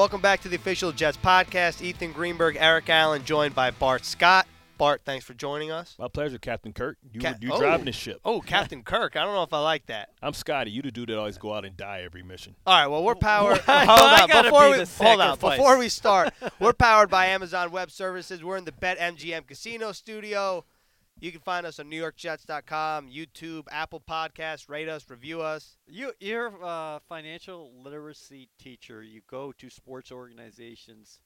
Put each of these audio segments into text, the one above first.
Welcome back to the official Jets podcast. Ethan Greenberg, Eric Allen, joined by Bart Scott. Bart, thanks for joining us. My pleasure, Captain Kirk. You Ca- you oh. driving the oh. ship. Oh, Captain Kirk. I don't know if I like that. I'm Scotty. You the dude that always go out and die every mission. All right, well, we're powered. Why- hold why on, before be we hold on, before we start, we're powered by Amazon Web Services. We're in the BetMGM Casino Studio. You can find us on NewYorkJets.com, YouTube, Apple Podcasts. Rate us, review us. You, you're a financial literacy teacher. You go to sports organizations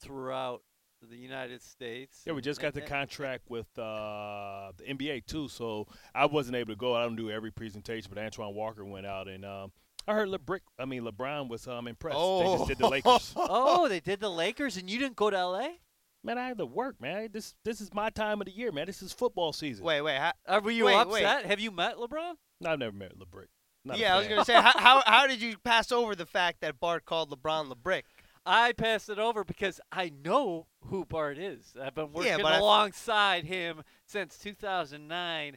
throughout the United States. Yeah, we just got the contract with uh, the NBA too, so I wasn't able to go. I don't do every presentation, but Antoine Walker went out, and um, I heard LeBrick. I mean, LeBron was um, impressed. They just did the Lakers. Oh, they did the Lakers, and you didn't go to L.A. man, I had to work, man. This this is my time of the year, man. This is football season. Wait, wait. How, were you Wait, upset? Have you met LeBron? No, I've never met LeBrick. Not yeah, I was gonna say, how, how how did you pass over the fact that Bart called LeBron LeBrick? I passed it over because I know who Bart is. I've been working but I- alongside him since 2009.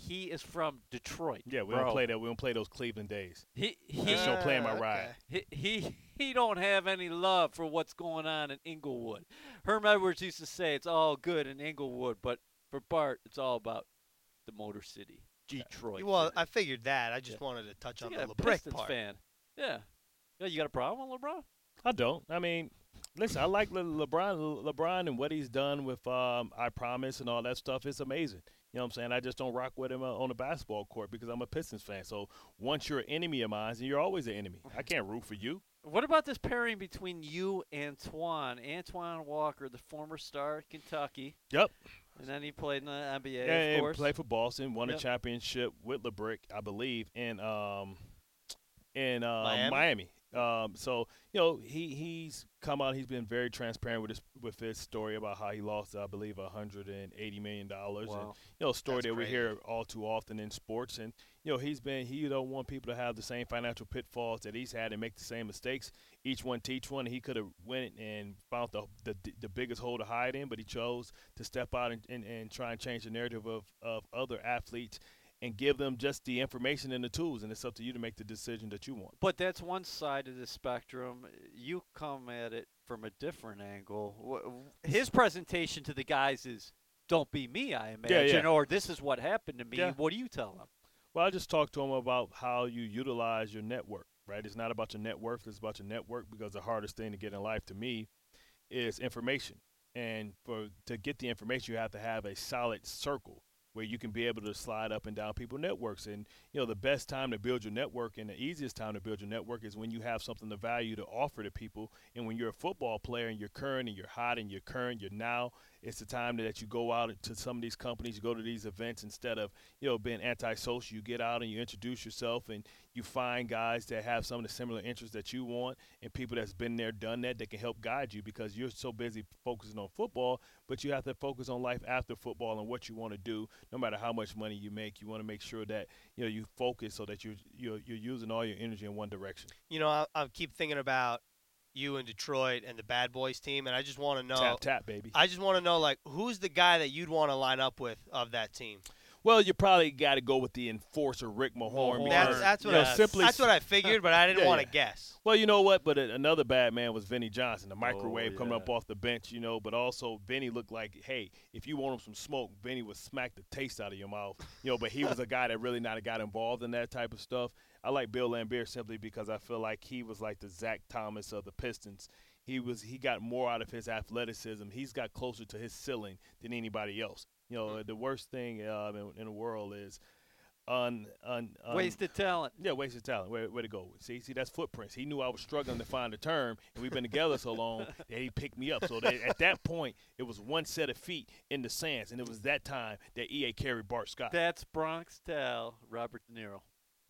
He is from Detroit. Yeah, we bro. don't play that. We don't play those Cleveland days. He he Just don't play my Ah, ride. he he he don't have any love for what's going on in Inglewood. Herm Edwards used to say it's all good in Inglewood, but for Bart, it's all about the Motor City, Detroit. Well, City. I figured that. I just Yeah. wanted to touch on yeah, the LeBrick Pistons part. fan. Yeah. Yeah, you got a problem with LeBron? I don't. I mean, listen, I like Le- LeBron. LeBron and what he's done with um, I Promise and all that stuff is amazing. You know what I'm saying? I just don't rock with him uh, on the basketball court because I'm a Pistons fan. So once you're an enemy of mine, then you're always an enemy. I can't root for you. What about this pairing between you and Antoine? Antoine Walker, the former star at Kentucky, Yep. and then he played in the NBA, Yeah, of and course. played for Boston, won Yep. a championship with LeBrick, I believe, in um, in uh, Miami? Miami. Um, so you know he he's come out. He's been very transparent with his with his story about how he lost, I believe, 180 million dollars. And Wow. you know, a story That's that we hear all too often in sports. And you know, he's been he don't want people to have the same financial pitfalls that he's had and make the same mistakes. Each one teach one. He could have went and found the, the the biggest hole to hide in, but he chose to step out and, and, and try and change the narrative of of other athletes and give them just the information and the tools. And it's up to you to make the decision that you want. But that's one side of the spectrum. You come at it from a different angle. His presentation to the guys is, "Don't be me," I imagine, yeah. or "This is what happened to me." Yeah. What do you tell them? Well, I just talked to him about how you utilize your network, right? It's not about your net worth, it's about your network because the hardest thing to get in life to me is information. And for to get the information, you have to have a solid circle where you can be able to slide up and down people networks. And you know, the best time to build your network and the easiest time to build your network is when you have something of value to offer to people. And when you're a football player and you're current and you're hot and you're current, you're now, it's the time that you go out to some of these companies, you go to these events instead of, you know, being antisocial, you get out and you introduce yourself and you find guys that have some of the similar interests that you want and people that's been there, done that, that can help guide you because you're so busy focusing on football, but you have to focus on life after football and what you want to do. No matter how much money you make, you want to make sure that you know you focus so that you're you're, you're using all your energy in one direction. You know, I, I keep thinking about you in Detroit and the Bad Boys team, and I just want to know. Tap tap, baby. I just want to know, like, who's the guy that you'd want to line up with of that team? Well, you probably got to go with the enforcer, Rick Mahorn. Mahorn. That's because, that's you what know, I, simply that's what I figured, but I didn't Yeah, want to yeah. guess. Well, you know what? But a- another bad man was Vinny Johnson, the oh, microwave coming yeah. up off the bench, you know. But also, Vinny looked like, hey, if you want him some smoke, Vinny would smack the taste out of your mouth, you know. But he was a guy that really not got involved in that type of stuff. I like Bill Laimbeer simply because I feel like he was like the Zach Thomas of the Pistons. He was he got more out of his athleticism. He's got closer to his ceiling than anybody else. You know, the worst thing uh, in, in the world is un, un, un Wasted talent. yeah, wasted talent. Where, where to go? See, see, that's footprints. He knew I was struggling to find a term, and we've been together so long that he picked me up. So that at that point, it was one set of feet in the sands, and it was that time that EA carried Bart Scott. That's Bronx Tale, Robert De Niro.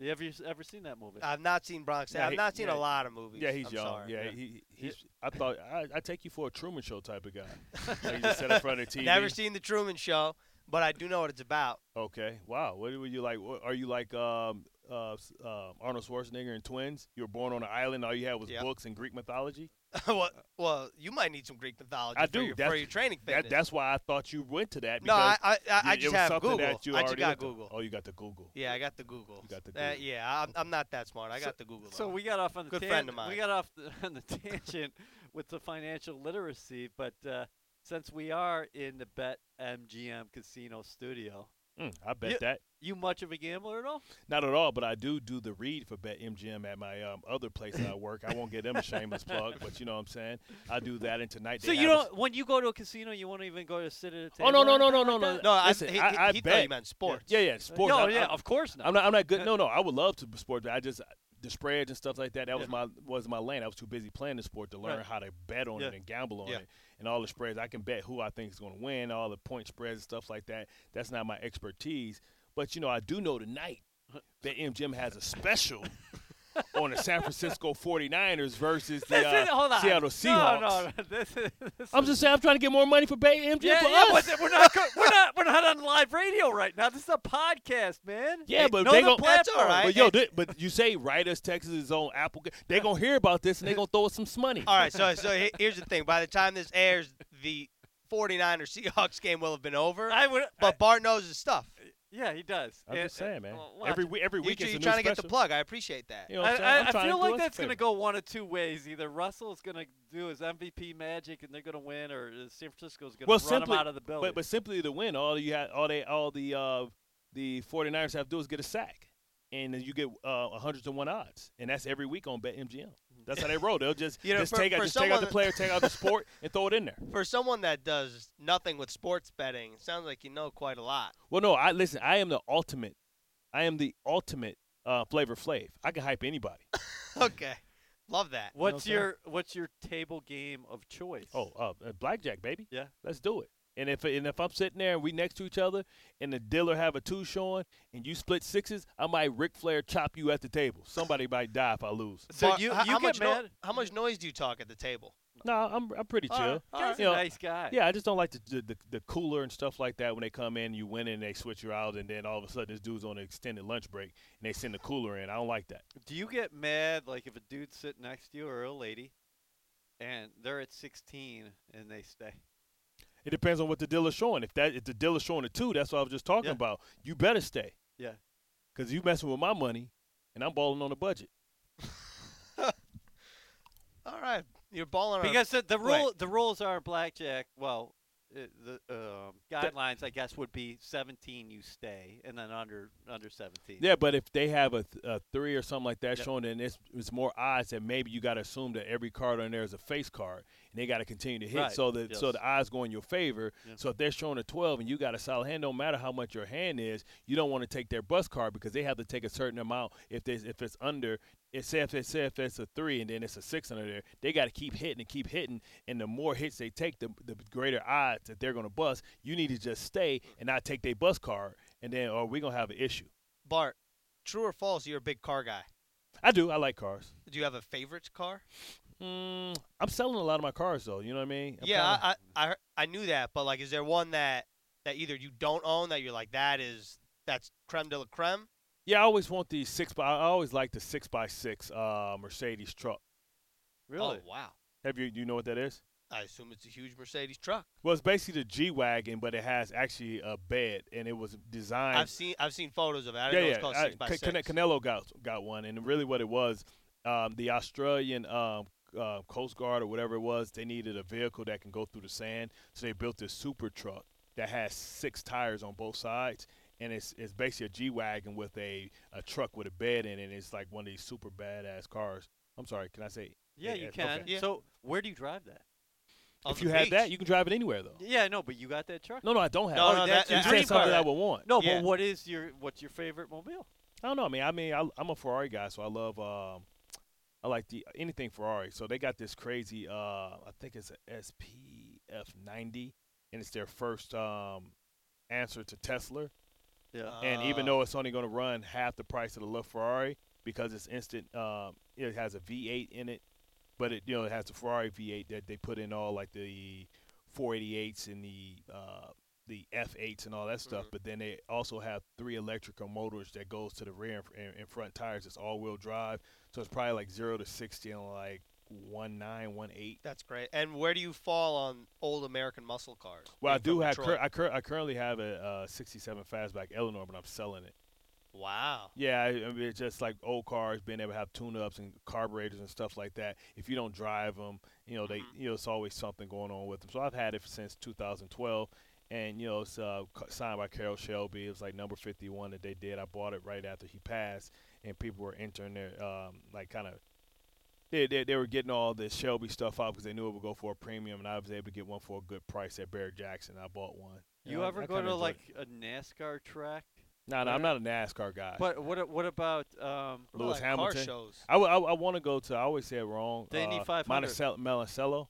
You ever ever seen that movie? I've not seen Bronx. Yeah, I've he- not seen yeah, a lot of movies. yeah, he's I'm young. sorry. Yeah, he, he's. I thought I, I take you for a Truman Show type of guy. Like you just sit in front of TV. Never seen the Truman Show, but I do know what it's about. Okay. Wow. What were you like? What, are you like um uh, uh, Arnold Schwarzenegger and twins. You were born on an island. All you had was Yep. books and Greek mythology. well, well, you might need some Greek mythology I for do. your, for your training That, that's why I thought you went to that. no, Because I I, I, I just was have something Google. That you I just got looked up. Google. Oh, you got the Google. Yeah, I got the Google. You got the Uh, yeah, I'm, I'm not that smart. I got the Google. So we got off on the Good tan- friend of mine. We got off the, on the tangent with the financial literacy, but uh, since we are in the Bet MGM Casino studio, Mm, I bet Yeah. that. You much of a gambler at all? Not at all, but I do do the read for Bet MGM at my um, other place that I work. I won't get them a shameless plug, but you know what I'm saying. I do that, and tonight. So you don't when you go to a casino, you won't even go to sit at a table. Oh no no no no no no! no, I, Listen, he, I, I he bet. you meant sports. Yeah, yeah, sports. No, I- yeah, I- of course not. I'm not. I'm not good. No, no. I would love to sports. but I just the spreads and stuff like that. That was my was my lane. I was too busy playing the sport to learn Right. how to bet on Yeah. it and gamble on Yeah. it and all the spreads. I can bet who I think is going to win, all the point spreads and stuff like that. That's not my expertise. But you know, I do know tonight that MGM has a special on the San Francisco 49ers versus the This uh, hold on. Seattle Seahawks. No, no, no. This is, this I'm just saying, I'm trying to get more money for Bay MGM yeah, for yeah, us. but we're not, we're not, we're not on live radio right now. This is a podcast, man. Yeah, Hey, but know they the gon- That's all right. But yo, thi- but you say Writers Texas is on Apple. They're gonna hear about this and they're gonna throw us some money. All right, so so here's the thing. By the time this airs, the 49ers Seahawks game will have been over. I would, but Bart knows his stuff. Yeah, he does. I'm And- just saying, man. well, Every it. week, every You, week is you're a trying to get the special. plug. I appreciate that. You know what I'm I, saying? I, I'm I trying to feel do like us a that's going to favor. go one of two ways. Either Russell's going to do his MVP magic and they're going to win, or uh, San Francisco's going to Well, run simply- him out of the building. But but simply to win, all you had, all they, all the uh, the 49ers have to do is get a sack, and then you get uh, 100 to one odds, and that's every week on Bet MGM. That's how they roll. They'll just You know, just for- take out for just take out the player, take out the sport, and throw it in there. For someone that does nothing with sports betting, it sounds like you know quite a lot. Well, no, I listen. I am the ultimate. I am the ultimate uh, Flavor Flav. I can hype anybody. okay, love that. what's saying? your what's your table game of choice? Oh, uh, blackjack, baby. Yeah. let's do it. And if and if I'm sitting there and we next to each other, and the dealer have a two showing, and you split sixes, I might Ric Flair chop you at the table. Somebody might die if I lose. so Bart, you how, you how get much no- mad? how much noise do you talk at the table? No, I'm I'm pretty chill. right, all right. You know, nice guy. Yeah, I just don't like the, the the the cooler and stuff like that when they come in, you win and they switch you out, and then all of a sudden this dude's on an extended lunch break and they send the cooler in. I don't like that. Do you get mad like if a dude's sitting next to you or a lady, and they're at 16 and they stay? It depends on what the dealer's showing. If that if the dealer's showing a two, that's what I was just talking Yeah. about. You better stay. Yeah. Cause you messing with my money, and I'm balling on a budget. All right, you're balling on. Because the, the right. rule the rules are blackjack. Well, the um, guidelines I guess would be 17 you stay, and then under under 17. Yeah, but if they have a, th- a three or something like that Yep. showing, then it's, it's more odds that maybe you got to assume that every card on there is a face card, and they got to continue to hit, Right, so that so the odds go in your favor. Yeah. So if they're showing a twelve and you got a solid hand, no matter how much your hand is, you don't want to take their bus card because they have to take a certain amount. If there's if it's under, it say if it's say if it's a three and then it's a six under there, they got to keep hitting and keep hitting, and the more hits they take, the the greater odds that they're gonna bust. You need to just stay and not take their bus card, and then or we're gonna have an issue. Bart, true or false? You're a big car guy. I do. I like cars. Do you have a favorite car? Mm, I'm selling a lot of my cars though. You know what I mean? I'm yeah, kinda- I, I I I knew that, but like, is there one that that either you don't own that you're like that is that's creme de la creme? Yeah. I always want the six by. I always like the six by six uh, Mercedes truck. Really? Oh wow. Have you? Do you know what that is? I assume it's a huge Mercedes truck. Well, it's basically the G wagon, but it has actually a bed, and it was designed. I've seen I've seen photos of it. I yeah, didn't know yeah. it's called I- six by Ca- six. Canelo got got one, and really what it was, um, the Australian um, uh, Coast Guard or whatever it was, they needed a vehicle that can go through the sand, so they built this super truck that has six tires on both sides, and it's it's basically a G wagon with a a truck with a bed in it. And it's like one of these super badass cars. I'm sorry, can I say? Yeah, Yeah, you okay. can. Yeah. So where do you drive that? On if the you had that, you can drive it anywhere though. Yeah, no, but you got that truck. No, no, I don't have. No, it. no, that's that, your You that, said something car. I would want. No, Yeah. but what is your what's your favorite mobile? I don't know. I mean, I mean, I, I'm a Ferrari guy, so I love. Um, I like the anything Ferrari. So they got this crazy. Uh, I think it's a SPF 90, and it's their first um, answer to Tesla. Yeah. and even Uh, though it's only going to run half the price of the little Ferrari because it's instant, um, it has a V8 in it, but it you know it has the Ferrari V8 that they put in all like the 488s and the uh, the F8s and all that stuff, Mhm. but then they also have three electrical motors that goes to the rear and, and, front tires. It's all-wheel drive, so it's probably like zero to sixty in like one nine, one eight. That's great. And where do you fall on old American muscle cars? Well, I do have. Cur- I, cur- I currently have a uh, '67 Fastback Eleanor, but I'm selling it. wow. Yeah, I, mean, it's just like old cars being able to have tune-ups and carburetors and stuff like that. If you don't drive them, you know they, Mhm. you know, it's always something going on with them. So I've had it since 2012, and you know it's uh, signed by Carroll Shelby. It was like number 51 that they did. I bought it right after he passed, and people were entering their um, like kind of. They, they, they were getting all this Shelby stuff out because they knew it would go for a premium, and I was able to get one for a good price at Barrett Jackson. I bought one. You And I- ever I go to like it. a NASCAR track? No, no, I'm not a NASCAR guy. But what what about um Lewis about Hamilton. Car shows. I, w- I, w- I want to go to. I always say it wrong. The Indy uh, 500. Monticello, Monticello.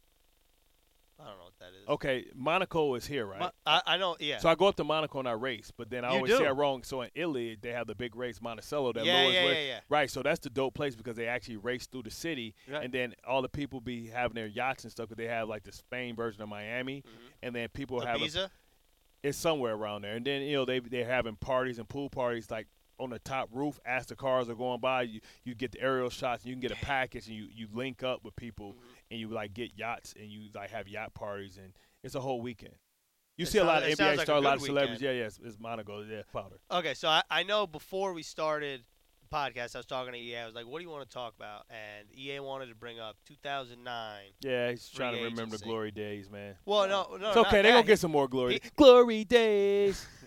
I don't know what that is. Okay, Monaco is here, right? Mo- I, I know. Yeah. So I go up to Monaco and I race, but then I You always say it wrong. So in Italy, they have the big race Monticello that yeah, Lewis yeah, yeah, yeah. Right, so that's the dope place because they actually race through the city, Right. and then all the people be having their yachts and stuff. Because they have like the Spain version of Miami, Mhm. and then people have Ibiza. it's somewhere around there. And then you know they they're having parties and pool parties like on the top roof as the cars are going by. You you get the aerial shots and you can get a package and you you link up with people Mhm. And you like get yachts and you like have yacht parties and it's a whole weekend. You It see a lot of sounds NBA like a stars, a lot of celebrities. weekend. Yeah, yeah, it's, it's Monaco. Yeah, powder. Okay, so I, I know before we started the podcast, I was talking to EA. I was like, "What do you want to talk about?" And EA wanted to bring up 2009. Yeah, he's trying to remember the glory days, man. Well, no, no, it's okay. They're gonna get some more glory. he- glory days.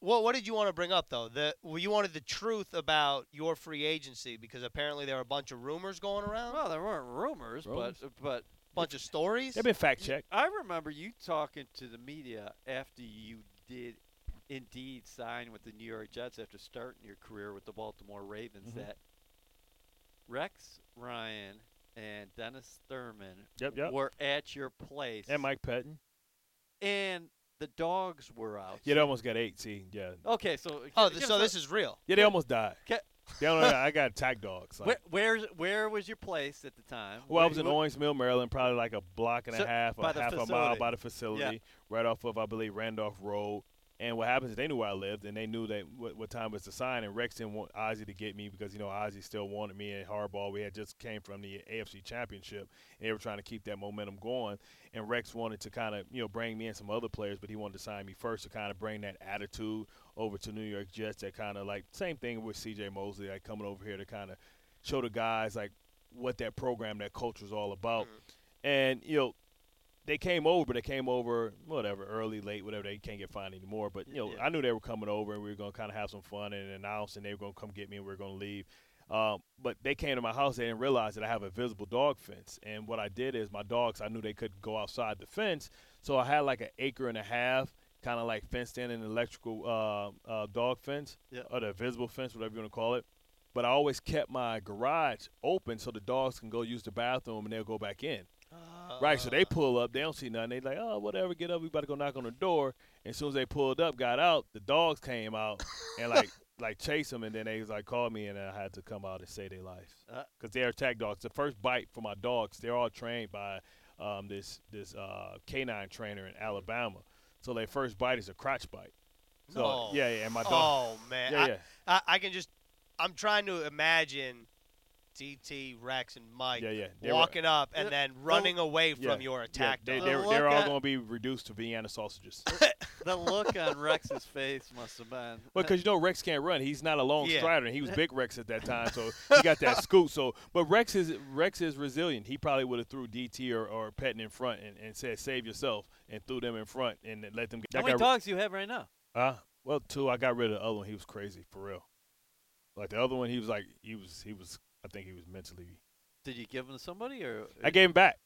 He- Well, what did you want to bring up though? The well, you wanted the truth about your free agency because apparently there were a bunch of rumors going around, well, there weren't rumors, Rumors? but but bunch of stories. They've been fact checked. I remember you talking to the media after you did indeed sign with the New York Jets after starting your career with the Baltimore Ravens Mhm. that Rex Ryan and Dennis Thurman Yep, yep. were at your place And Mike Pettine. and the dogs were out. Yeah, they almost got eight. See, yeah, Okay, so oh, th- so this is real. yeah, they almost died. Ca- They don't I got attack dogs. Like, where, where's where was your place at the time? Well, I was in where- Owings Mill, Maryland, probably like a block and So- a half, or by the half a mile by the facility, right off of I believe Randolph Road. And what happens is they knew where I lived, and they knew that what, what time was to sign. And Rex didn't want Ozzie to get me because you know Ozzie still wanted me and Hardball. We had just came from the AFC Championship, and they were trying to keep that momentum going. And Rex wanted to kind of you know bring me and some other players, but he wanted to sign me first to kind of bring that attitude over to New York Jets. That kind of like same thing with C.J. Mosley, like coming over here to kind of show the guys like what that program, that culture is all about. Mhm. And you know, they came over, but they came over whatever, early, late, whatever. They can't get fined anymore. But you know, Yeah. I knew they were coming over, and we were gonna kind of have some fun and announce, and they were gonna come get me, and we were gonna leave. Um, but they came to my house. They didn't realize that I have a visible dog fence. And what I did is my dogs, I knew they couldn't go outside the fence, so I had like an acre and a half, kind of like fenced in an electrical uh, uh, dog fence Yeah. or the visible fence, whatever you want to call it. But I always kept my garage open so the dogs can go use the bathroom and they'll go back in. Right, so they Uh, pull up, they don't see nothing. They like, oh, whatever, get up. We about to go knock on the door. And as soon as they pulled up, got out, the dogs came out and like like chase them. And then they was like called me, and I had to come out and save their life Uh. because they're attack dogs. The first bite for my dogs, they're all trained by um, this this uh, canine trainer in Alabama. So their first bite is a crotch bite. So No. yeah, yeah, and my dog. Oh man, yeah, I, yeah. I, I can just. I'm trying to imagine DT, Rex, and Mike Yeah, yeah. They were- walking up and The- then running away from Yeah, your Yeah, attack they, dog. they're, The they're all going to be reduced to Vienna sausages. the look on Rex's face must have been. Well, because you know Rex can't run. He's not a long Yeah. strider, and he was big Rex at that time, so he got that scoot. So, but Rex is Rex is resilient. He probably would have threw DT or, or Pettine in front and, and said save yourself and threw them in front and let them get. How many dogs do you have right now? Uh, well, two. I got rid of the other one. He was crazy for real. Like the other one, he was like he was he was. I think he was mentally. Did you give him to somebody or? I gave him back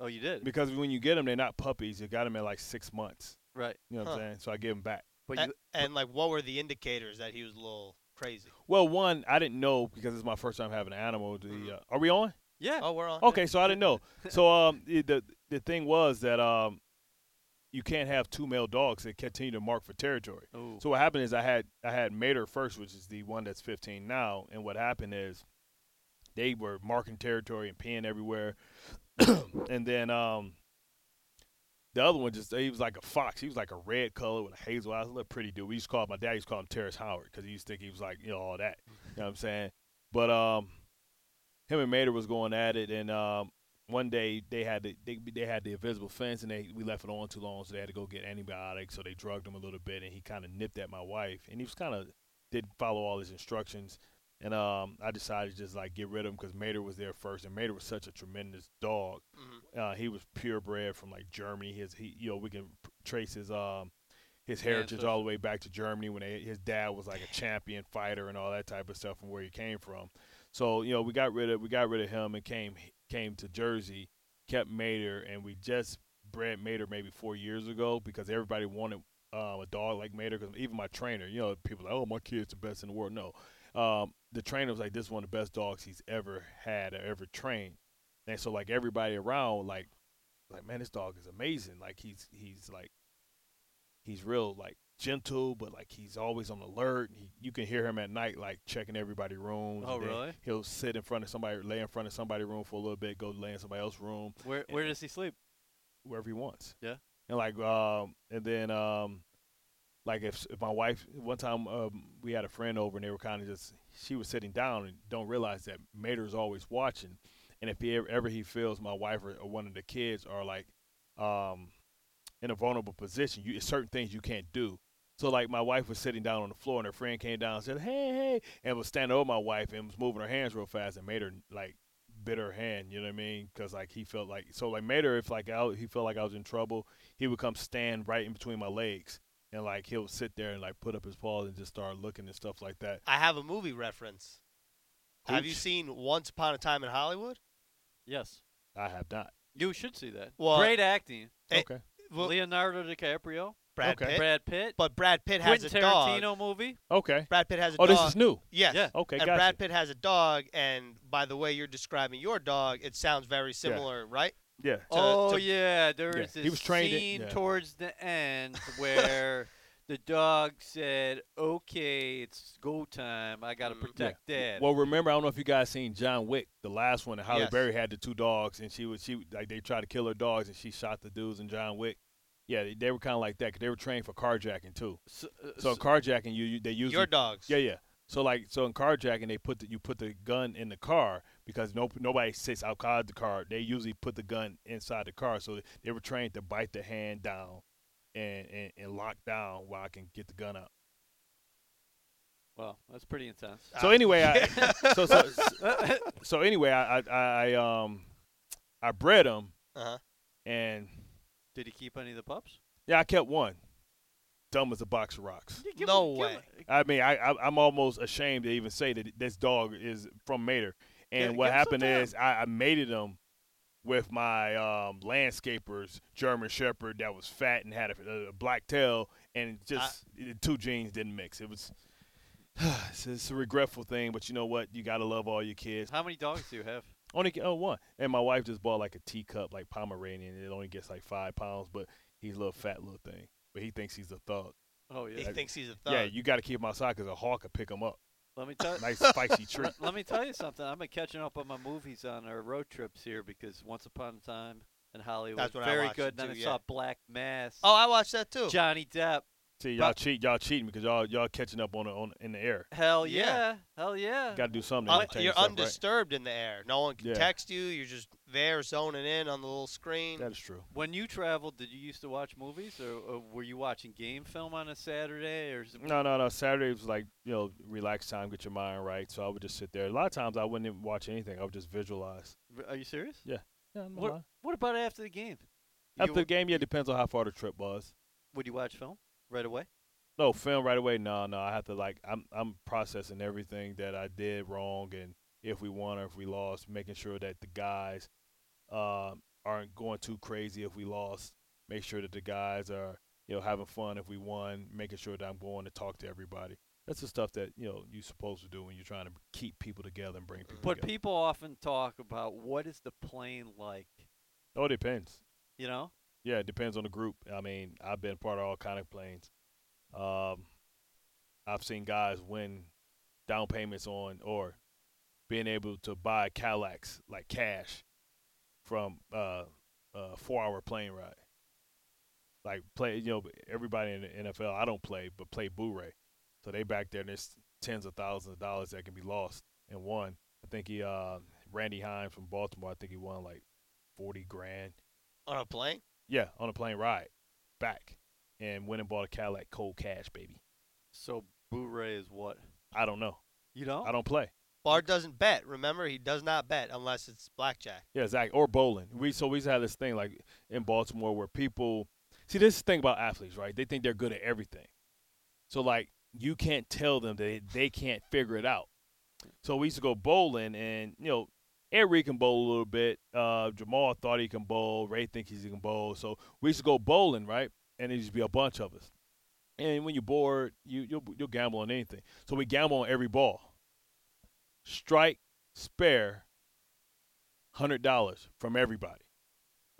Oh, you did. because when you get them, they're not puppies. You got them at like six months. Right. You know what I'm saying? So I gave him back. But A- you. and like, what were the indicators that he was a little crazy? Well, one, I didn't know because it's my first time having an animal. The uh, are we on? Yeah. Oh, we're on. Okay, so I didn't know. So um, the the, the thing was that um, you can't have two male dogs that continue to mark for territory. Ooh. So what happened is I had I had Mater first, which is the one that's 15 now, and what happened is they were marking territory and peeing everywhere, and then um, the other one just he was like a fox. He was like a red color with a hazel eyes, a pretty dude. We used to call my dad used to call him Terrence Howard because he used to think he was like you know all that. You know what I'm saying? But um, him and Mater was going at it, and um, one day they had the they, they had the invisible fence, and they we left it on too long, so they had to go get antibiotics. So they drugged him a little bit, and he kind of nipped at my wife, and he was kind of didn't follow all his instructions. And um, I decided to just like get rid of him because Mater was there first, and Mater was such a tremendous dog. Mhm. Uh, he was purebred from like Germany. His he you know we can trace his um his heritage Ancestry. all the way back to Germany when they, his dad was like a champion fighter and all that type of stuff from where he came from. So you know we got rid of we got rid of him and came came to Jersey, kept Mater, and we just bred Mater maybe four years ago because everybody wanted um, a dog like Mater. Because even my trainer, you know, people like, oh my kid's the best in the world. No, um, the trainer was like, this is one of the best dogs he's ever had or ever trained. And so like everybody around, like, like man, this dog is amazing. Like he's he's like he's real like gentle, but like he's always on alert. He, you can hear him at night like checking everybody's rooms. Oh, really? He'll sit in front of somebody, lay in front of somebody's room for a little bit, go lay in somebody else's room Where where does he sleep? wherever he wants. Yeah. And like um and then um like if if my wife one time um we had a friend over and they were kind of just she was sitting down and don't realize that Mater's always watching and if he ever, ever he feels my wife or, or one of the kids are like um in a vulnerable position you certain things you can't do so like my wife was sitting down on the floor and her friend came down and said hey hey and was standing over my wife and was moving her hands real fast and made her like bit her hand. You know what I mean? Because like he felt like so like Mater, if like I, he felt like I was in trouble, he would come stand right in between my legs and like he'll sit there and like put up his paws and just start looking and stuff like that. I have a movie reference. Have you seen Once Upon a Time in Hollywood? Yes. I have not. You should see that. Well, Great acting. Eh, okay. Well, Leonardo DiCaprio, Brad okay. Pitt. Brad Pitt, But Brad Pitt has Quentin a dog. Tarantino movie. Okay. Brad Pitt has a Oh, dog. this is new. Yes. Yeah. Okay, and gotcha. Brad Pitt has a dog, and by the way you're describing your dog, it sounds very similar, right? Yeah. to- oh to- yeah, there Yeah, is he this was trained scene yeah. towards the end where the dog said, "Okay, it's go time. I gotta Mm. protect Dad." Well, remember, I don't know if you guys seen John Wick, the last one. And Halle Yes. Berry had the two dogs, and she was she like they tried to kill her dogs, and she shot the dudes in John Wick. Yeah, they, they were kind of like that 'cause they were trained for carjacking too. so, uh, So in carjacking, you, you they use Your dogs. Yeah, yeah. So like, so in carjacking, they put the, you put the gun in the car because no nobody sits outside the car. They usually put the gun inside the car. So they were trained to bite the hand down and, and, and lock down while I can get the gun out. well, that's pretty intense. So anyway, I, so, so so anyway, I, I I um I bred him, Uh-huh. and Did he keep any of the pups? yeah, I kept one. Dumb as a box of rocks. No him- way. him- I mean, I, I I'm almost ashamed to even say that this dog is from Mater. And Give- what give him some happened is I, I mated him with my um, landscaper's German Shepherd that was fat and had a, a black tail, and just the two genes didn't mix. It was it's, it's a regretful thing, but you know what? You gotta love all your kids. How many dogs do you have? Only oh one, and my wife just bought like a teacup, like Pomeranian. It only gets like five pounds, but he's a little fat little thing. But he thinks he's a thug. Oh yeah, He yeah. thinks he's a thug. Yeah, you got to keep him outside because a hawk could pick him up. Let me tell. Nice spicy treat. let, let me tell you something. I've been catching up on my movies on our road trips here because Once Upon a Time in Hollywood, That's what I very watched good. Then too, I yeah. saw Black Mass. Oh, I watched that too. Johnny Depp. See, y'all But- cheat, y'all cheating because y'all y'all catching up on the, on in the air. Hell Yeah. yeah. Hell yeah. Got to do something. To uh, Un- you're yourself, right? undisturbed in the air. No one can Yeah. text you. You're just there zoning in on the little screen. That is true. When you traveled, did you used to watch movies, or, or were you watching game film on a Saturday, or No, no, no. Saturday was like you know relax time, get your mind right. So I would just sit there. A lot of times I wouldn't even watch anything. I would just visualize. Are you serious? Yeah, I'm What, what about after the game? After You- the game, yeah, it depends on how far the trip was. would you watch film right away? No, film right away. No, no. I have to like I'm I'm processing everything that I did wrong and if we won or if we lost, making sure that the guys um, aren't going too crazy if we lost. Make sure that the guys are you know having fun if we won. Making sure that I'm going to talk to everybody. That's the stuff that you know you're supposed to do when you're trying to keep people together and bring people But together. people often talk about what is the plane like. oh, it depends. You know, Yeah, it depends on the group. I mean, I've been part of all kind of planes. Um, I've seen guys win down payments on or being able to buy Cadillacs like cash from uh, a four-hour plane ride. like play. You know, everybody in the NFL. I don't play, but play Bourré. So they back there, and there's tens of thousands of dollars that can be lost and one. I think he, uh, Randy Hymes from Baltimore. I think he won like forty grand. On a plane? Yeah, on a plane ride back, and went and bought a Cadillac cold cash, baby. So Bourré is what? I don't know. You know? I don't play. Bart doesn't bet. Remember, he does not bet unless it's blackjack. Yeah, exactly. Or bowling. We so we used to have this thing like in Baltimore where people see this thing about athletes, right? They think they're good at everything. So like you can't tell them that they, they can't figure it out. So we used to go bowling and you know, Eric can bowl a little bit. Uh, Jamal thought he can bowl. Ray thinks he can bowl. So we used to go bowling, right? And there used to be a bunch of us. And when you're bored, you you'll, you'll gamble on anything. So we gamble on every ball. Strike, spare, hundred dollars from everybody.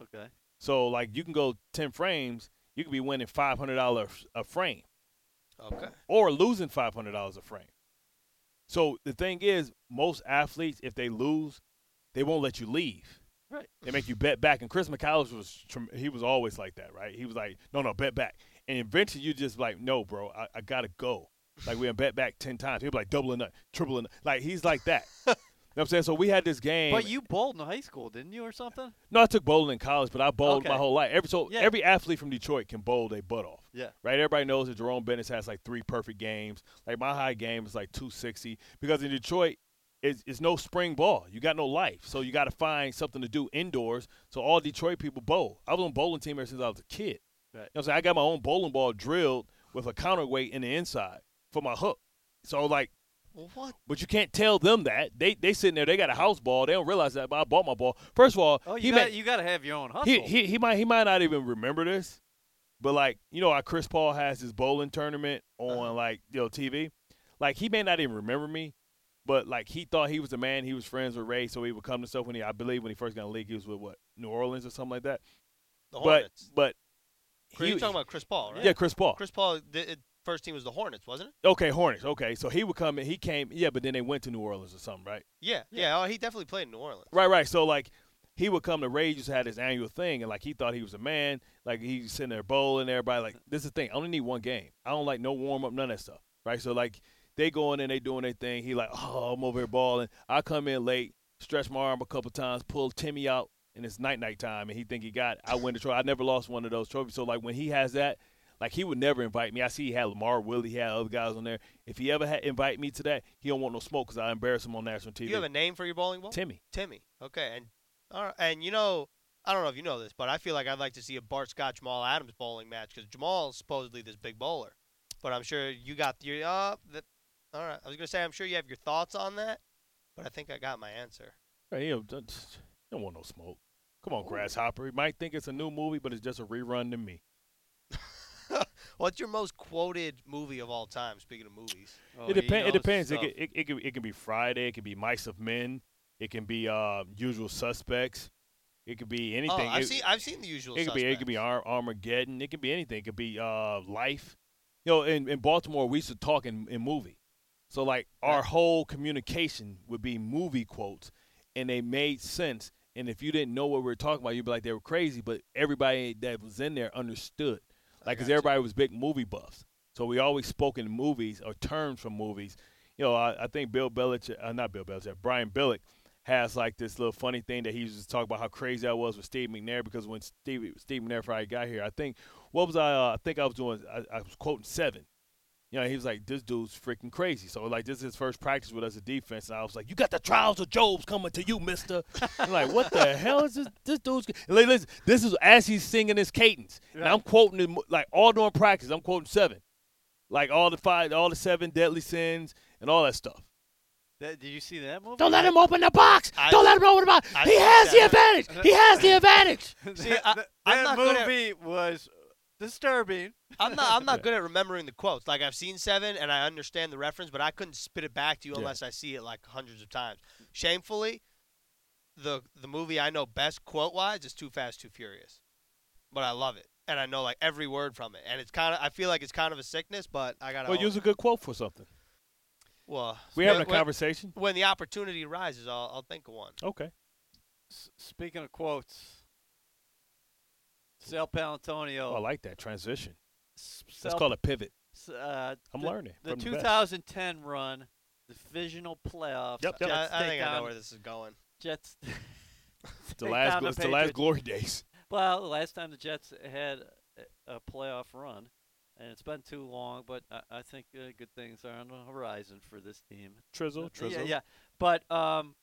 Okay. So like you can go ten frames, you could be winning five hundred dollars a frame, Okay. or losing five hundred dollars a frame. So the thing is, most athletes, if they lose, they won't let you leave. Right. They make you bet back. And Chris McAlister was he was always like that, right? He was like, no, no, bet back. And eventually you just like, no, bro, I, I gotta go. Like we bet back ten times. He'd be like doubling up, tripling. up. Like he's like that. you know what I'm saying? So we had this game. But you bowled in high school, didn't you, or something? No, I took bowling in college, but I bowled my whole life. Every so Yeah. every athlete from Detroit can bowl their butt off. Yeah. Right? Everybody knows that Jerome Bettis has like three perfect games. Like my high game is like 260 because in Detroit it's, it's no spring ball. You got no life, so you got to find something to do indoors. So all Detroit people bowl. I was on bowling team ever since I was a kid. Right. You know I'm saying? I got my own bowling ball drilled with a counterweight in the inside for my hook. So like what? but you can't tell them that. They they sitting there, they got a house ball. They don't realize that, but I bought my ball. First of all, Oh, you got you got to have your own hustle. he, he he might he might not even remember this, but like you know how Chris Paul has his bowling tournament on Uh-huh. like you know TV, like he may not even remember me, but like he thought he was a man. He was friends with Ray, so he would come to stuff when he I believe when he first got in the league he was with what New Orleans or something like that. The But Hornets. but Chris, he- you're talking about Chris Paul, right? yeah Chris Paul. Chris Paul, the, it, first team was the Hornets, wasn't it? Okay, Hornets. Okay, so he would come in. He came. Yeah, but then they went to New Orleans or something, right? Yeah. Yeah. Oh, he definitely played in New Orleans. Right, right. So like he would come to Ray just had his annual thing and like he thought he was a man. Like he's sitting there bowling, everybody like this is the thing. I only need one game. I don't like no warm up, none of that stuff. Right? So like they going in and they doing their thing. He like, oh, I'm over here balling. I come in late, stretch my arm a couple times, pull Timmy out, and it's night night time, and he think he got. it. I win the trophy. I never lost one of those trophies. So like when he has that, like he would never invite me. I see he had Lamar Willie, he had other guys on there. If he ever had invite me to that, he don't want no smoke because I embarrass him on national TV. You have a name for your bowling ball? Timmy. Timmy. Okay. And all right, and you know, I don't know if you know this, but I feel like I'd like to see a Bart Scott Jamal Adams bowling match because Jamal's supposedly this big bowler. But I'm sure you got your uh. The, all right. I was gonna say I'm sure you have your thoughts on that, but I think I got my answer. Hey, you don't, don't want no smoke. Come on, Grasshopper. You might think it's a new movie, but it's just a rerun to me. What's your most quoted movie of all time? Speaking of movies, Oh, it he depends. It depends. It stuff. can, it, it, can, it can be Friday. It can be Mice of Men. It can be uh, Usual Suspects. It could be anything. oh, I've it, seen I've seen the usual. it could be. It could be Suspects. Ar- Armageddon. It could be anything. It could be uh, Life. You know, in, in Baltimore, we used to talk in, in movie. So like our whole communication would be movie quotes, and they made sense. And if you didn't know what we were talking about, you'd be like they were crazy. But everybody that was in there understood. Like, because everybody was big movie buffs. So we always spoke in movies or terms from movies. You know, I, I think Bill Belichick, uh, not Bill Belichick, Brian Billick has like this little funny thing that he used to talk about how crazy I was with Steve McNair because when Steve Steve McNair Friday got here, I think what was I? Uh, I think I was doing. I, I was quoting seven. You know, he was like, "This dude's freaking crazy." So like, this is his first practice with us at defense, and I was like, "You got the trials of Job's coming to you, Mister." I'm like, "What the hell is this? This dude's." Like, listen, this is as he's singing his cadence, and I'm quoting him like all during practice. I'm quoting seven, like all the five, all the seven deadly sins, and all that stuff. That, did you see that movie? Don't let him open the box. I- Don't let him open the box. I He see has the advantage. He has the advantage. See, that, I- that- I'm that not good at- movie was disturbing. I'm not I'm not good at remembering the quotes. Like I've seen Seven and I understand the reference, but I couldn't spit it back to you Yeah. unless I see it like hundreds of times. Shamefully, the the movie I know best quote wise is Too Fast, Too Furious. But I love it. And I know like every word from it. And it's kinda I feel like it's kind of a sickness, but I gotta Well, use it. a good quote for something. well We having a when, conversation. when the opportunity arises, I'll I'll think of one. Okay. S- speaking of quotes, Sal Paolantonio. Oh, I like that transition. S- Let's Sal- call it pivot. uh, I'm the, learning. The from the best. 2010 run, the divisional playoffs. Yep, yep. Jets I, I take think I know where this is going. Jets. The last, the it's the last glory days. Well, the last time the Jets had a, a playoff run, and it's been too long, but I, I think uh, good things are on the horizon for this team. Trizzle, Uh, trizzle. Yeah, yeah. But um,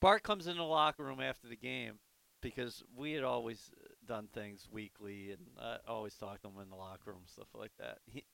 Bart comes in the locker room after the game because we had always done things weekly, and I always talk to him in the locker room, stuff like that. He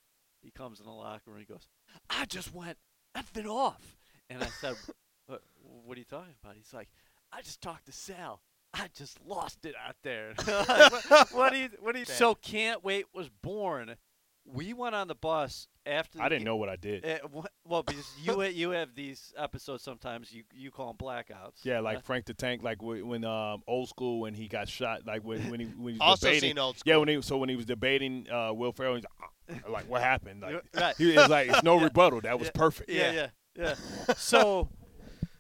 he comes in the locker room, and he goes, "I just went effing off," and I said, what, "What are you talking about?" He's like, "I just talked to Sal." I just lost it out there. Like, what, what do you? What do you? So can't wait was born. We went on the bus after. The I didn't ga- know what I did. uh, wha- well, because you you have these episodes sometimes you you call them blackouts. Yeah, like Frank the Tank, like when um old school when he got shot, like when when he when he was Also debating. seen old school. Yeah, when he so when he was debating uh, Will Ferrell, he's like, "Ah," like what happened? Like right. he was like, it's no Yeah. rebuttal. That was Yeah. perfect. yeah, yeah, yeah. so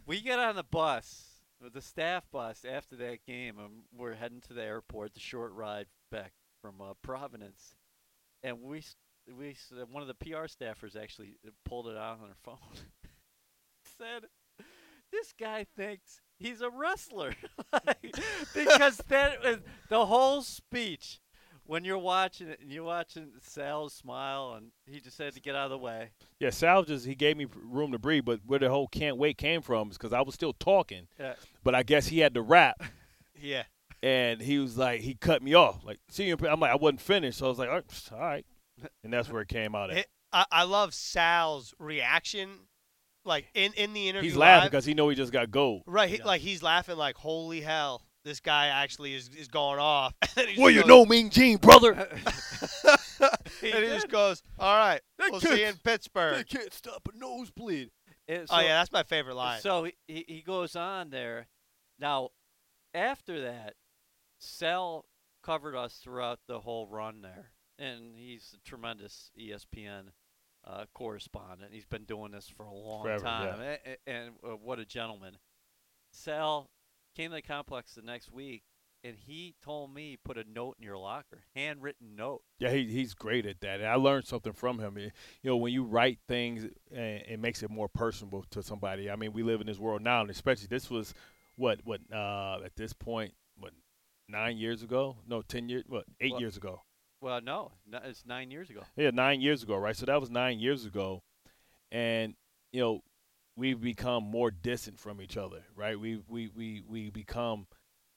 we get on the bus, the staff bus after that game, and we're heading to the airport. The short ride back from uh, Providence, and we we uh, one of the PR staffers actually uh, pulled it out on her phone. Said, "This guy thinks he's a wrestler," Like, because that was the whole speech. When you're watching it, and you're watching Sal smile, and he just had to get out of the way. Yeah, Sal just he gave me room to breathe, but where the whole can't wait came from is because I was still talking, Yeah. but I guess he had to rap, Yeah. And he was like he cut me off. Like, see, you I'm like I wasn't finished, so I was like, all right, all right. and that's where it came out. At. I, I love Sal's reaction, like in, in the interview. He's laughing live. because he know he just got gold. right, he, Yeah. like he's laughing like, "Holy hell, this guy actually is, is going off." And he just Well, you goes- know, Mean Gene, brother. He and he just goes, "All right, That we'll see you in kid's- Pittsburgh." can't stop a nosebleed. And oh yeah, that's my favorite line. So he, he he goes on there. Now, after that, Sal covered us throughout the whole run there, and he's a tremendous ESPN uh, correspondent. He's been doing this for a long Forever, time, a- a- and, uh, what a gentleman. Sal came to the complex the next week, and he told me put a note in your locker, handwritten note. Yeah, he, he's great at that. And I learned something from him. You know, when you write things, and it makes it more personable to somebody. I mean, we live in this world now, and especially this was what what uh, at this point what nine years ago? No, ten years. What eight Well- years ago? Well, no, it's nine years ago. Yeah, nine years ago, right? So that was nine years ago, and you know, we've become more distant from each other, right? We we we we become,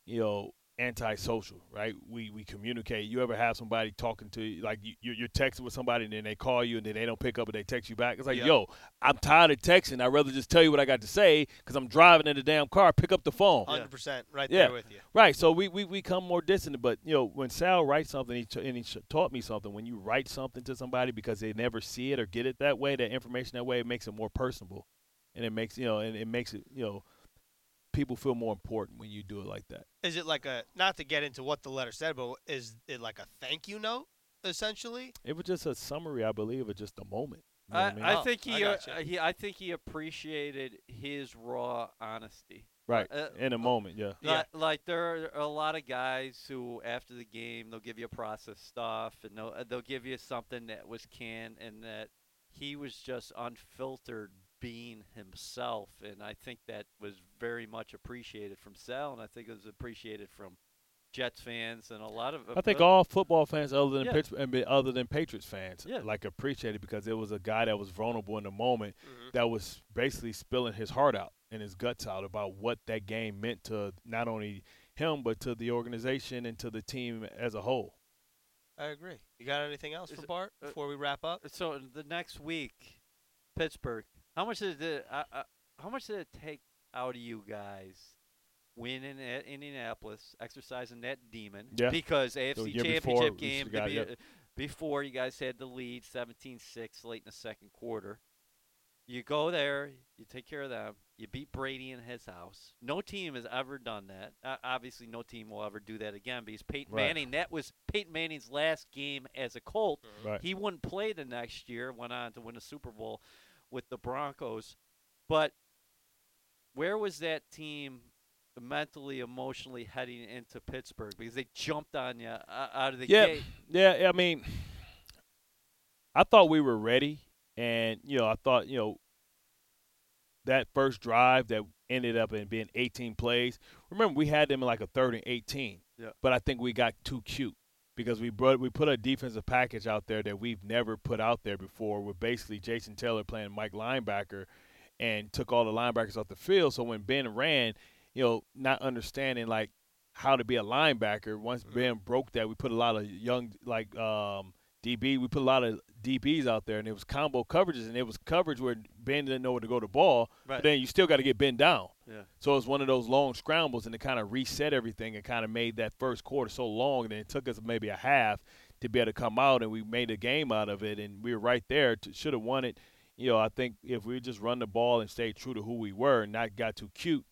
you know, antisocial, right? We we communicate. You ever have somebody talking to you, like you, you're, you're texting with somebody, and then they call you, and then they don't pick up, and they text you back. It's like, Yep. yo, I'm tired of texting. I'd rather just tell you what I got to say because I'm driving in the damn car. Pick up the phone. Hundred percent, right Yeah. there with you. Right. So we, we, we come more distant. But, you know, when Sal writes something, he t- and he sh- taught me something, when you write something to somebody because they never see it or get it that way, that information that way, it makes it more personable. And it makes, you know, and it makes it, you know, people feel more important when you do it like that. Is it like a not to get into what the letter said, but is it like a thank you note essentially? It was just a summary, I believe, of just a moment. You know I, what I mean? I Oh, think I he, uh, he I think he appreciated his raw honesty. right. uh, In a moment, yeah. Yeah. Like there are a lot of guys who after the game they'll give you process stuff and they'll uh, they'll give you something that was canned and that he was just unfiltered being himself and I think that was very much appreciated from Sal and I think it was appreciated from Jets fans and a lot of I think uh, all football fans, other than Yeah. Pittsburgh, other than Patriots fans, Yeah. like appreciated because it was a guy that was vulnerable in the moment Mm-hmm. that was basically spilling his heart out and his guts out about what that game meant to not only him but to the organization and to the team as a whole. I agree. You got anything else Is for it- Bart uh, before we wrap up? so the next week Pittsburgh how much did it uh, uh, how much did it take out of you guys winning at Indianapolis, exercising that demon? Yeah. Because AFC year Championship before, game, forgot, the- yep. uh, before you guys had the lead 17-6 late in the second quarter. You go there, you take care of them. You beat Brady in his house. No team has ever done that. Uh, obviously, no team will ever do that again because Peyton Right. Manning. That was Peyton Manning's last game as a Colt. Right. He wouldn't play the next year. Went on to win a Super Bowl with the Broncos. But where was that team mentally, emotionally heading into Pittsburgh because they jumped on you uh, out of the Yeah. gate. Yeah, I mean, I thought we were ready, and you know, I thought you know that first drive that ended up in being 18 plays. Remember, we had them in like a third and 18. Yeah. But I think we got too cute because we brought we put a defensive package out there that we've never put out there before. With basically Jason Taylor playing Mike linebacker, and took all the linebackers off the field. So when Ben ran, you know, not understanding like how to be a linebacker. Once Mhm. Ben broke that, we put a lot of young like um, DB. We put a lot of DBs out there, and it was combo coverages, and it was coverage where Ben didn't know where to go to ball. Right. But then you still got to get Ben down. Yeah. So it was one of those long scrambles, and it kind of reset everything and kind of made that first quarter so long, and it took us maybe a half to be able to come out, and we made a game out of it, and we were right there. Should have won it. You know, I think if we just run the ball and stay true to who we were and not got too cute,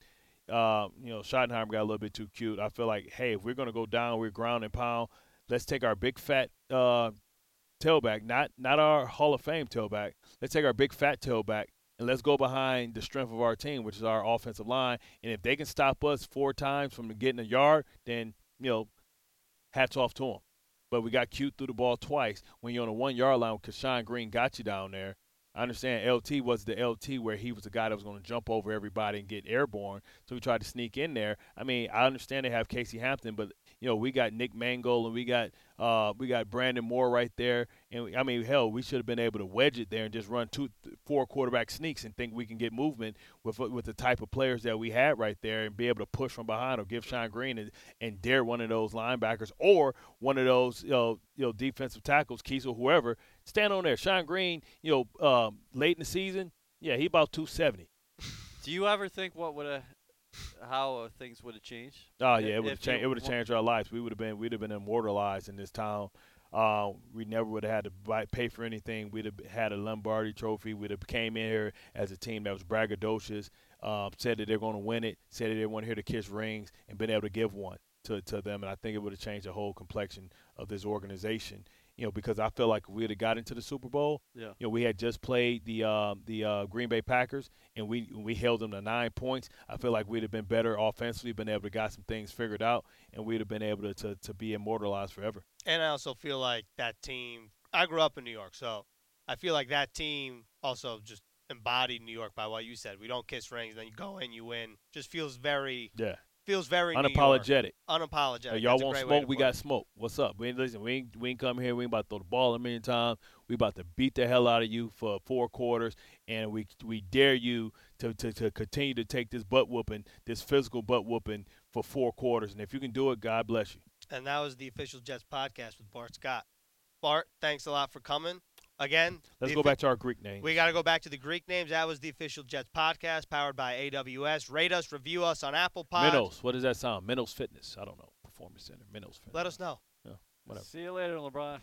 uh, you know, Schottenheimer got a little bit too cute. I feel like, hey, if we're going to go down, we're ground and pound. Let's take our big fat uh, tailback, not not our Hall of Fame tailback. Let's take our big fat tailback and let's go behind the strength of our team, which is our offensive line. And if they can stop us four times from getting a yard, then you know, hats off to them. But we got cute through the ball twice. When you're on a one yard line, because Shonn Greene got you down there. I understand LT was the LT where he was the guy that was going to jump over everybody and get airborne. So we tried to sneak in there. I mean, I understand they have Casey Hampton, but you know we got Nick Mangold and we got uh, we got Brandon Moore right there. And we, I mean, hell, we should have been able to wedge it there and just run two, th- four quarterback sneaks and think we can get movement with with the type of players that we had right there and be able to push from behind or give Shonn Greene and, and dare one of those linebackers or one of those you know you know defensive tackles, or whoever, stand on there. Shonn Greene, you know, um, late in the season, yeah, he about two seventy. Do you ever think what would have, how uh, things would have changed? Oh yeah, it would have changed. It would have changed our lives. We would have been we'd have been immortalized in this town. Uh, we never would have had to buy, pay for anything. We'd have had a Lombardi Trophy. We'd have came in here as a team that was braggadocious. Uh, said that they're going to win it. Said that they want here to kiss rings and been able to give one to to them. And I think it would have changed the whole complexion of this organization. You know, because I feel like if we'd have got into the Super Bowl, Yeah. you know, we had just played the um, the uh, Green Bay Packers, and we we held them to nine points. I feel like we'd have been better offensively, been able to got some things figured out, and we'd have been able to to, to be immortalized forever. And I also feel like that team. I grew up in New York, so I feel like that team also just embodied New York by what you said. We don't kiss rings, then you go in, you win. Just feels very Yeah, feels very unapologetic. Unapologetic. Y'all That's want smoke? We got it. smoke. What's up? We ain't listen. We ain't, we ain't come here. We ain't about to throw the ball a million times. We about to beat the hell out of you for four quarters, and we we dare you to, to, to continue to take this butt whooping, this physical butt whooping for four quarters. And if you can do it, God bless you. And that was the official Jets podcast with Bart Scott. Bart, thanks a lot for coming. Again, Let's the go offi- back to our Greek names. We got to go back to the Greek names. That was the official Jets podcast powered by AWS. Rate us, review us on Apple Pod. Minnows. What does that sound? Minnows Fitness. I don't know. Performance Center. Minnows Fitness. Let us know. Yeah, Whatever. See you later, LeBron.